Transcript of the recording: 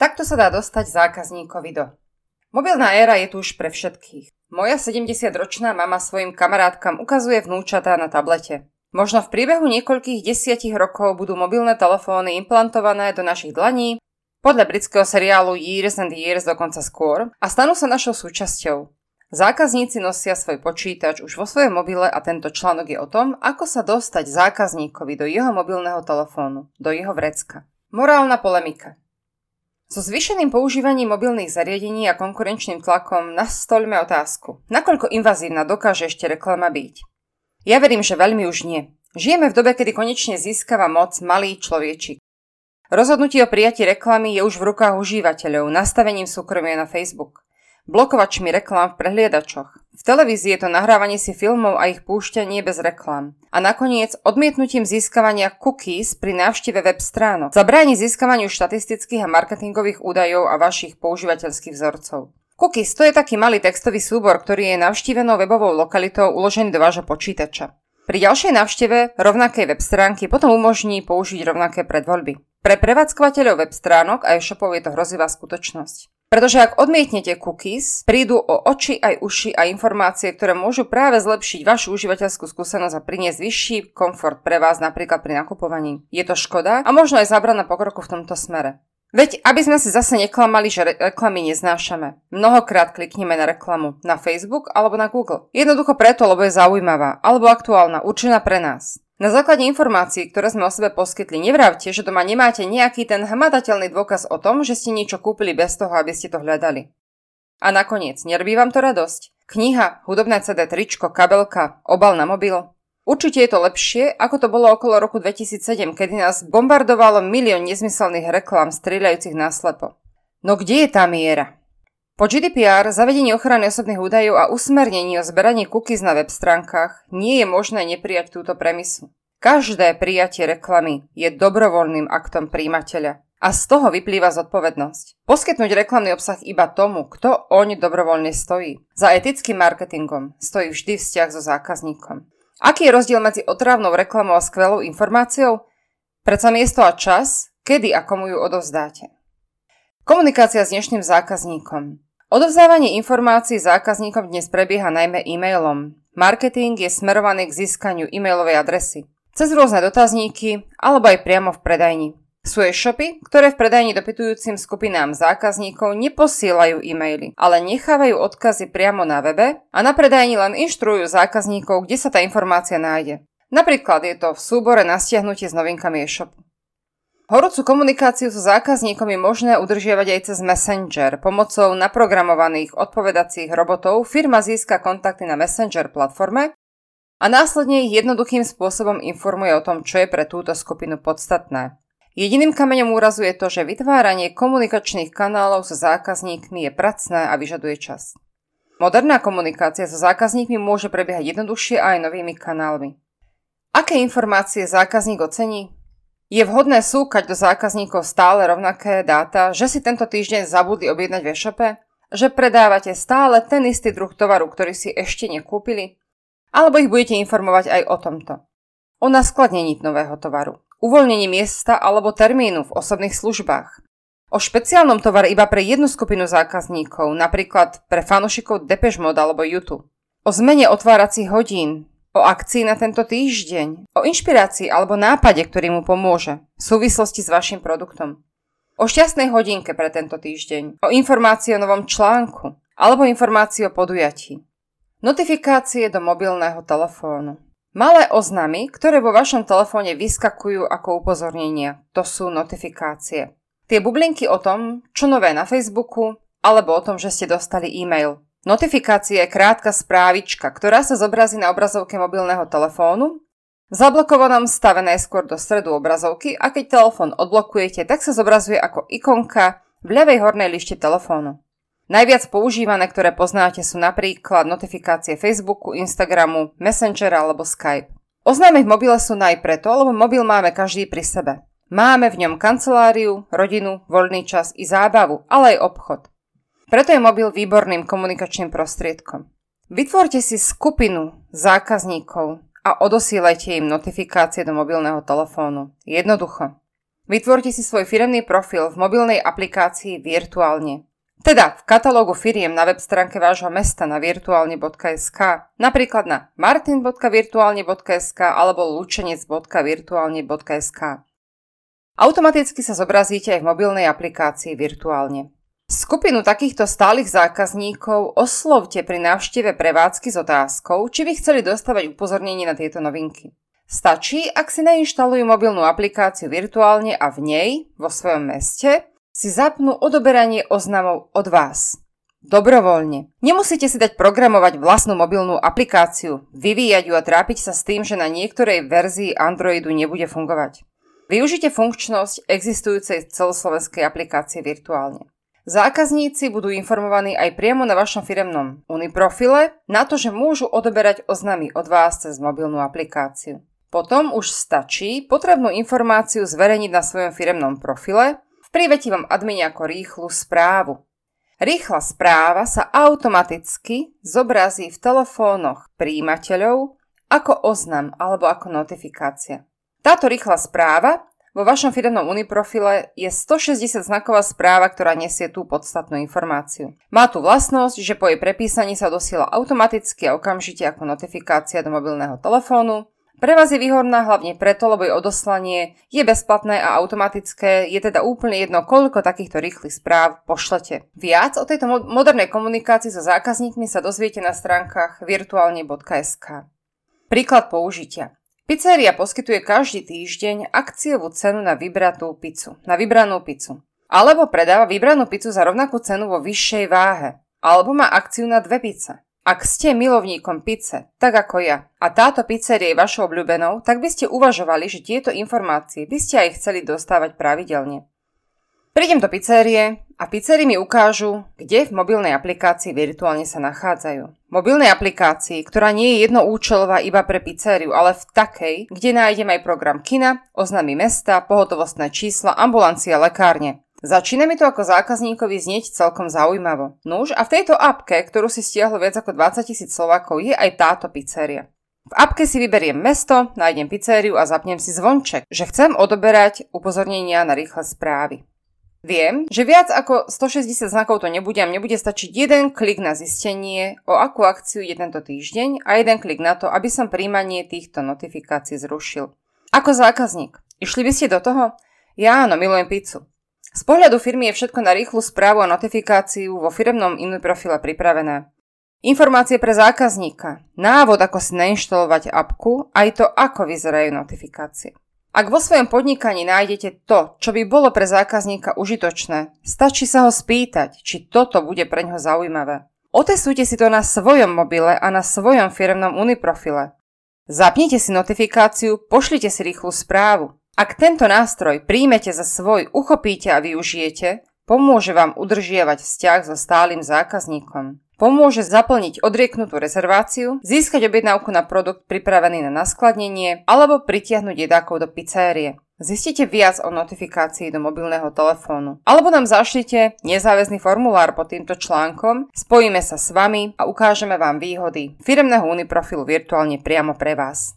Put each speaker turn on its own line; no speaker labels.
Takto sa dá dostať zákazníkovi do. Mobilná éra je tu už pre všetkých. Moja 70-ročná mama svojim kamarátkam ukazuje vnúčatá na tablete. Možno v priebehu niekoľkých desiatich rokov budú mobilné telefóny implantované do našich dlaní, podľa britského seriálu Years and Years dokonca skôr, a stanú sa našou súčasťou. Zákazníci nosia svoj počítač už vo svojom mobile a tento článok je o tom, ako sa dostať zákazníkovi do jeho mobilného telefónu, do jeho vrecka. Morálna polemika. So zvýšeným používaním mobilných zariadení a konkurenčným tlakom nastolíme otázku, nakoľko invazívna dokáže ešte reklama byť. Ja verím, že veľmi už nie. Žijeme v dobe, kedy konečne získava moc malý človečik. Rozhodnutie o prijatí reklamy je už v rukách užívateľov, nastavením súkromia na Facebook blokovačmi reklám v prehliadačoch. V televízii je to nahrávanie si filmov a ich púšťanie bez reklám. A nakoniec odmietnutím získavania cookies pri návšteve web stránok. Zabráni získavaniu štatistických a marketingových údajov a vašich používateľských vzorcov. Cookies to je taký malý textový súbor, ktorý je navštívenou webovou lokalitou uložený do vášho počítača. Pri ďalšej návšteve rovnakej web stránky potom umožní použiť rovnaké predvoľby. Pre prevádzkovateľov web stránok a e-shopov je to hrozivá skutočnosť. Pretože ak odmietnete cookies, prídu o oči aj uši a informácie, ktoré môžu práve zlepšiť vašu užívateľskú skúsenosť a priniesť vyšší komfort pre vás napríklad pri nakupovaní. Je to škoda a možno aj zabrana pokroku v tomto smere. Veď, aby sme si zase neklamali, že re- reklamy neznášame. Mnohokrát klikneme na reklamu na Facebook alebo na Google. Jednoducho preto, lebo je zaujímavá alebo aktuálna, určená pre nás. Na základe informácií, ktoré sme o sebe poskytli, nevravte, že doma nemáte nejaký ten hmatateľný dôkaz o tom, že ste niečo kúpili bez toho, aby ste to hľadali. A nakoniec, nerobí vám to radosť? Kniha, hudobné CD, tričko, kabelka, obal na mobil? Určite je to lepšie, ako to bolo okolo roku 2007, kedy nás bombardovalo milión nezmyselných reklám strieľajúcich náslepo. No kde je tá miera? Po GDPR, zavedení ochrany osobných údajov a usmernení o zberaní cookies na web stránkach nie je možné neprijať túto premisu. Každé prijatie reklamy je dobrovoľným aktom príjimateľa a z toho vyplýva zodpovednosť. Poskytnúť reklamný obsah iba tomu, kto oň dobrovoľne stojí. Za etickým marketingom stojí vždy vzťah so zákazníkom. Aký je rozdiel medzi otrávnou reklamou a skvelou informáciou? Predsa miesto a čas, kedy a komu ju odovzdáte. Komunikácia s dnešným zákazníkom. Odovzdávanie informácií zákazníkom dnes prebieha najmä e-mailom. Marketing je smerovaný k získaniu e-mailovej adresy. Cez rôzne dotazníky alebo aj priamo v predajni. Sú e-shopy, ktoré v predajni dopytujúcim skupinám zákazníkov neposielajú e-maily, ale nechávajú odkazy priamo na webe a na predajni len inštruujú zákazníkov, kde sa tá informácia nájde. Napríklad je to v súbore na stiahnutie s novinkami e-shopu. Horúcu komunikáciu so zákazníkom je možné udržiavať aj cez Messenger. Pomocou naprogramovaných odpovedacích robotov firma získa kontakty na Messenger platforme a následne ich jednoduchým spôsobom informuje o tom, čo je pre túto skupinu podstatné. Jediným kameňom úrazu je to, že vytváranie komunikačných kanálov so zákazníkmi je pracné a vyžaduje čas. Moderná komunikácia so zákazníkmi môže prebiehať jednoduchšie aj novými kanálmi. Aké informácie zákazník ocení? Je vhodné súkať do zákazníkov stále rovnaké dáta, že si tento týždeň zabudli objednať v e-shope? Že predávate stále ten istý druh tovaru, ktorý si ešte nekúpili? Alebo ich budete informovať aj o tomto. O naskladnení nového tovaru, uvoľnení miesta alebo termínu v osobných službách, o špeciálnom tovare iba pre jednu skupinu zákazníkov, napríklad pre fanúšikov Depeche Mode alebo YouTube, o zmene otváracích hodín, o akcii na tento týždeň, o inšpirácii alebo nápade, ktorý mu pomôže v súvislosti s vašim produktom, o šťastnej hodinke pre tento týždeň, o informácii o novom článku alebo informácii o podujatí. Notifikácie do mobilného telefónu. Malé oznamy, ktoré vo vašom telefóne vyskakujú ako upozornenia, to sú notifikácie. Tie bublinky o tom, čo nové na Facebooku, alebo o tom, že ste dostali e-mail. Notifikácia je krátka správička, ktorá sa zobrazí na obrazovke mobilného telefónu. V zablokovanom stave najskôr do stredu obrazovky a keď telefón odblokujete, tak sa zobrazuje ako ikonka v ľavej hornej lište telefónu. Najviac používané, ktoré poznáte, sú napríklad notifikácie Facebooku, Instagramu, Messengera alebo Skype. Oznámy v mobile sú naj preto, lebo mobil máme každý pri sebe. Máme v ňom kanceláriu, rodinu, voľný čas i zábavu, ale aj obchod. Preto je mobil výborným komunikačným prostriedkom. Vytvorte si skupinu zákazníkov a odosielajte im notifikácie do mobilného telefónu. Jednoducho. Vytvorte si svoj firemný profil v mobilnej aplikácii virtuálne. Teda v katalógu firiem na web stránke vášho mesta na virtuálne.sk, napríklad na martin.virtuálne.sk alebo lučenec.virtuálne.sk. Automaticky sa zobrazíte aj v mobilnej aplikácii virtuálne. Skupinu takýchto stálych zákazníkov oslovte pri návšteve prevádzky s otázkou, či by chceli dostávať upozornenie na tieto novinky. Stačí, ak si nainštalujú mobilnú aplikáciu virtuálne a v nej, vo svojom meste, si zapnú odoberanie oznamov od vás. Dobrovoľne. Nemusíte si dať programovať vlastnú mobilnú aplikáciu, vyvíjať ju a trápiť sa s tým, že na niektorej verzii Androidu nebude fungovať. Využite funkčnosť existujúcej celoslovenskej aplikácie virtuálne. Zákazníci budú informovaní aj priamo na vašom firemnom Uniprofile na to, že môžu odoberať oznamy od vás cez mobilnú aplikáciu. Potom už stačí potrebnú informáciu zverejniť na svojom firemnom profile v privetivom admine ako rýchlu správu. Rýchla správa sa automaticky zobrazí v telefónoch príjimateľov ako oznam alebo ako notifikácia. Táto rýchla správa vo vašom firemnom Uniprofile je 160 znaková správa, ktorá nesie tú podstatnú informáciu. Má tu vlastnosť, že po jej prepísaní sa dosiela automaticky a okamžite ako notifikácia do mobilného telefónu, pre vás je výhodná hlavne preto, lebo jej odoslanie je bezplatné a automatické, je teda úplne jedno, koľko takýchto rýchlych správ pošlete. Viac o tejto modernej komunikácii so zákazníkmi sa dozviete na stránkach virtuálne.sk. Príklad použitia. Pizzeria poskytuje každý týždeň akciovú cenu na vybratú pizzu, na vybranú pizzu. Alebo predáva vybranú pizzu za rovnakú cenu vo vyššej váhe. Alebo má akciu na dve pice. Ak ste milovníkom pice, tak ako ja, a táto pizzeria je vašou obľúbenou, tak by ste uvažovali, že tieto informácie by ste aj chceli dostávať pravidelne. Prídem do pizzerie a pizzerii mi ukážu, kde v mobilnej aplikácii virtuálne sa nachádzajú. Mobilnej aplikácii, ktorá nie je jednoúčelová iba pre pizzeriu, ale v takej, kde nájdem aj program kina, oznámy mesta, pohotovostné čísla, ambulancia, lekárne. Začína mi to ako zákazníkovi znieť celkom zaujímavo. Nuž a v tejto apke, ktorú si stiahlo viac ako 20 tisíc Slovákov, je aj táto pizzeria. V apke si vyberiem mesto, nájdem pizzériu a zapnem si zvonček, že chcem odoberať upozornenia na rýchle správy. Viem, že viac ako 160 znakov to nebude a mne bude stačiť jeden klik na zistenie, o akú akciu je tento týždeň a jeden klik na to, aby som príjmanie týchto notifikácií zrušil. Ako zákazník, išli by ste do toho? Ja áno, milujem pizzu. Z pohľadu firmy je všetko na rýchlu správu a notifikáciu vo firmnom profile pripravené. Informácie pre zákazníka, návod ako si nainštalovať apku, aj to ako vyzerajú notifikácie. Ak vo svojom podnikaní nájdete to, čo by bolo pre zákazníka užitočné, stačí sa ho spýtať, či toto bude pre ňo zaujímavé. Otestujte si to na svojom mobile a na svojom firmnom Uniprofile. Zapnite si notifikáciu, pošlite si rýchlu správu. Ak tento nástroj príjmete za svoj, uchopíte a využijete, pomôže vám udržiavať vzťah so stálym zákazníkom. Pomôže zaplniť odrieknutú rezerváciu, získať objednávku na produkt pripravený na naskladnenie alebo pritiahnuť jedákov do pizzerie. Zistite viac o notifikácii do mobilného telefónu. Alebo nám zašlite nezáväzný formulár pod týmto článkom, spojíme sa s vami a ukážeme vám výhody firemného uniprofilu virtuálne priamo pre vás.